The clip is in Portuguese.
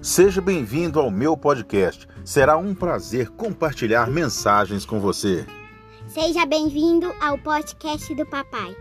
Seja bem-vindo ao meu podcast. Será um prazer compartilhar mensagens com você. Seja bem-vindo ao podcast do papai.